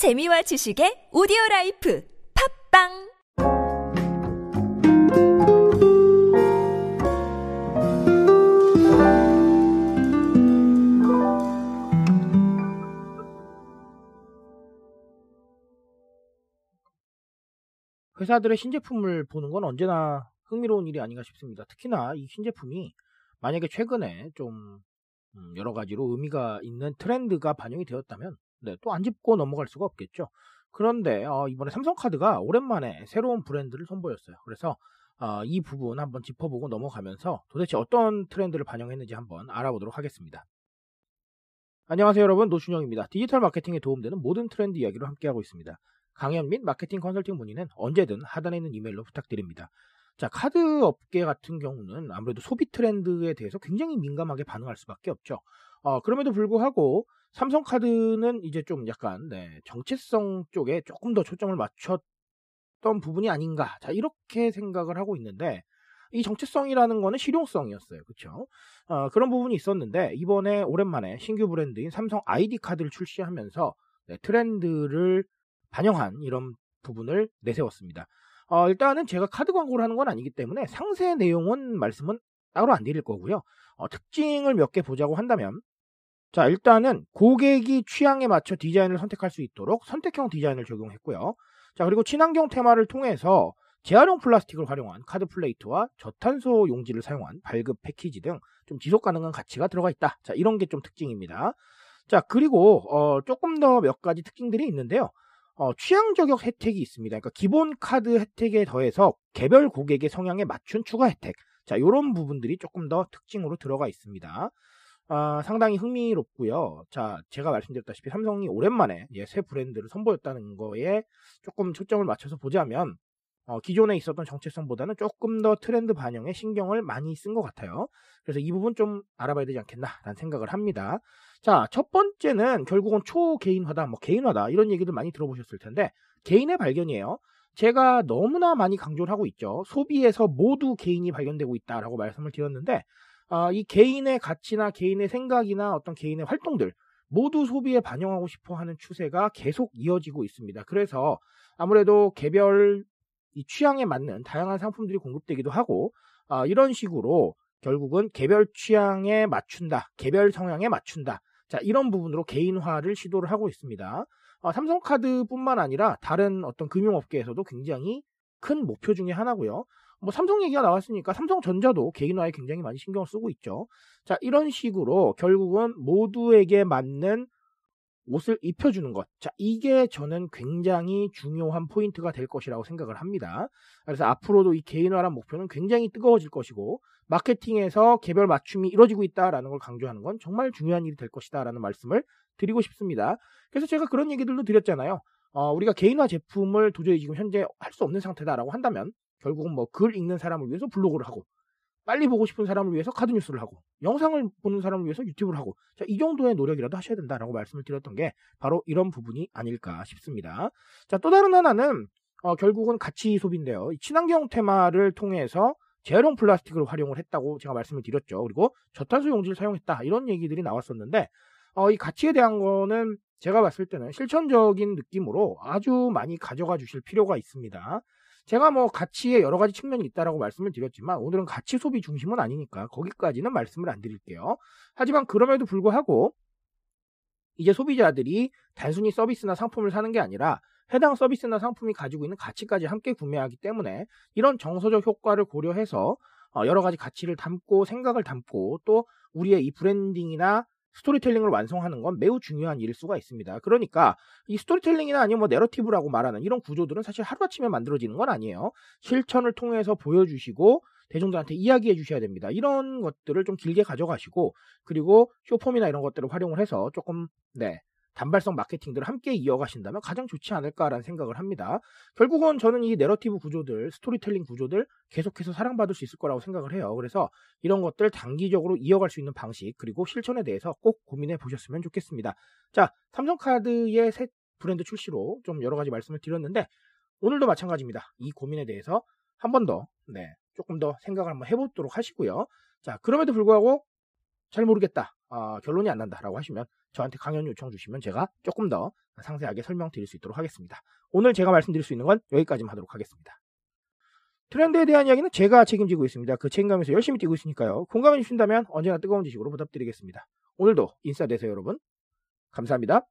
재미와 지식의 오디오 라이프 팟빵 회사들의 신제품을 보는 건 언제나 흥미로운 일이 아닌가 싶습니다. 특히나 이 신제품이 만약에 최근에 좀 음, 여러 가지로 의미가 있는 트렌드가 반영이 되었다면 네, 또 안 짚고 넘어갈 수가 없겠죠. 그런데 어, 이번에 삼성카드가 오랜만에 새로운 브랜드를 선보였어요. 그래서 어, 이 부분 한번 짚어보고 넘어가면서 도대체 어떤 트렌드를 반영했는지 한번 알아보도록 하겠습니다. 안녕하세요 여러분 노준영입니다. 디지털 마케팅에 도움되는 모든 트렌드 이야기로 함께하고 있습니다. 강연 및 마케팅 컨설팅 문의는 언제든 하단에 있는 이메일로 부탁드립니다. 자, 카드 업계 같은 경우는 아무래도 소비 트렌드에 대해서 굉장히 민감하게 반응할 수밖에 없죠. 어, 그럼에도 불구하고 삼성카드는 이제 좀 약간 네, 정체성 쪽에 조금 더 초점을 맞췄던 부분이 아닌가. 자, 이렇게 생각을 하고 있는데 이 정체성이라는 거는 실용성이었어요. 그렇죠? 어, 그런 부분이 있었는데 이번에 오랜만에 신규 브랜드인 삼성 아이디 카드를 출시하면서 네, 트렌드를 반영한 이런 부분을 내세웠습니다. 어, 일단은 제가 카드 광고를 하는 건 아니기 때문에 상세 내용은 말씀은 따로 안 드릴 거고요. 어, 특징을 몇 개 보자고 한다면 자 일단은 고객이 취향에 맞춰 디자인을 선택할 수 있도록 선택형 디자인을 적용했고요. 자 그리고 친환경 테마를 통해서 재활용 플라스틱을 활용한 카드 플레이트와 저탄소 용지를 사용한 발급 패키지 등 좀 지속 가능한 가치가 들어가 있다. 자 이런 게 좀 특징입니다. 자 그리고 어, 조금 더 몇 가지 특징들이 있는데요. 어, 취향 저격 혜택이 있습니다. 그러니까 기본 카드 혜택에 더해서 개별 고객의 성향에 맞춘 추가 혜택. 자, 이런 부분들이 조금 더 특징으로 들어가 있습니다. 아, 상당히 흥미롭고요. 자, 제가 말씀드렸다시피 삼성이 오랜만에 새 브랜드를 선보였다는 거에 조금 초점을 맞춰서 보자면 어, 기존에 있었던 정체성보다는 조금 더 트렌드 반영에 신경을 많이 쓴 것 같아요. 그래서 이 부분 좀 알아봐야 되지 않겠나라는 생각을 합니다. 자, 첫 번째는 결국은 초개인화다, 뭐 개인화다 이런 얘기들 많이 들어보셨을 텐데 개인의 발견이에요. 제가 너무나 많이 강조를 하고 있죠. 소비에서 모두 개인이 발견되고 있다라고 말씀을 드렸는데 어, 이 개인의 가치나 개인의 생각이나 어떤 개인의 활동들 모두 소비에 반영하고 싶어 하는 추세가 계속 이어지고 있습니다. 그래서 아무래도 개별 이 취향에 맞는 다양한 상품들이 공급되기도 하고 어, 이런 식으로 결국은 개별 취향에 맞춘다, 개별 성향에 맞춘다. 자 이런 부분으로 개인화를 시도를 하고 있습니다. 어, 삼성카드뿐만 아니라 다른 어떤 금융업계에서도 굉장히 큰 목표 중의 하나고요. 뭐 삼성 얘기가 나왔으니까 삼성전자도 개인화에 굉장히 많이 신경을 쓰고 있죠. 자 이런 식으로 결국은 모두에게 맞는 옷을 입혀주는 것. 자, 이게 저는 굉장히 중요한 포인트가 될 것이라고 생각을 합니다. 그래서 앞으로도 이 개인화란 목표는 굉장히 뜨거워질 것이고, 마케팅에서 개별 맞춤이 이루어지고 있다라는 걸 강조하는 건 정말 중요한 일이 될 것이다라는 말씀을 드리고 싶습니다. 그래서 제가 그런 얘기들도 드렸잖아요. 어, 우리가 개인화 제품을 도저히 지금 현재 할 수 없는 상태다라고 한다면, 결국은 뭐 글 읽는 사람을 위해서 블로그를 하고, 빨리 보고 싶은 사람을 위해서 카드 뉴스를 하고 영상을 보는 사람을 위해서 유튜브를 하고 자, 이 정도의 노력이라도 하셔야 된다라고 말씀을 드렸던 게 바로 이런 부분이 아닐까 싶습니다. 자, 또 다른 하나는 어, 결국은 가치 소비인데요. 친환경 테마를 통해서 재활용 플라스틱을 활용을 했다고 제가 말씀을 드렸죠. 그리고 저탄소 용지를 사용했다 이런 얘기들이 나왔었는데 어, 이 가치에 대한 거는 제가 봤을 때는 실천적인 느낌으로 아주 많이 가져가 주실 필요가 있습니다. 제가 뭐 가치에 여러 가지 측면이 있다라고 말씀을 드렸지만 오늘은 가치 소비 중심은 아니니까 거기까지는 말씀을 안 드릴게요. 하지만 그럼에도 불구하고 이제 소비자들이 단순히 서비스나 상품을 사는 게 아니라 해당 서비스나 상품이 가지고 있는 가치까지 함께 구매하기 때문에 이런 정서적 효과를 고려해서 어, 여러 가지 가치를 담고 생각을 담고 또 우리의 이 브랜딩이나 스토리텔링을 완성하는 건 매우 중요한 일일 수가 있습니다. 그러니까 이 스토리텔링이나 아니면 뭐 내러티브라고 말하는 이런 구조들은 사실 하루아침에 만들어지는 건 아니에요. 실천을 통해서 보여주시고 대중들한테 이야기해 주셔야 됩니다. 이런 것들을 좀 길게 가져가시고 그리고 숏폼이나 이런 것들을 활용을 해서 조금 네 단발성 마케팅들을 함께 이어가신다면 가장 좋지 않을까라는 생각을 합니다. 결국은 저는 이 내러티브 구조들, 스토리텔링 구조들 계속해서 사랑받을 수 있을 거라고 생각을 해요. 그래서 이런 것들 단기적으로 이어갈 수 있는 방식 그리고 실천에 대해서 꼭 고민해 보셨으면 좋겠습니다. 자, 삼성카드의 새 브랜드 출시로 좀 여러 가지 말씀을 드렸는데 오늘도 마찬가지입니다. 이 고민에 대해서 한 번 더, 네, 조금 더 생각을 한번 해보도록 하시고요. 자, 그럼에도 불구하고 잘 모르겠다. 어, 결론이 안 난다라고 하시면 저한테 강연 요청 주시면 제가 조금 더 상세하게 설명드릴 수 있도록 하겠습니다. 오늘 제가 말씀드릴 수 있는 건 여기까지만 하도록 하겠습니다. 트렌드에 대한 이야기는 제가 책임지고 있습니다. 그 책임감에서 열심히 뛰고 있으니까요. 공감해 주신다면 언제나 뜨거운 지식으로 보답드리겠습니다. 오늘도 인싸 되세요 여러분. 감사합니다.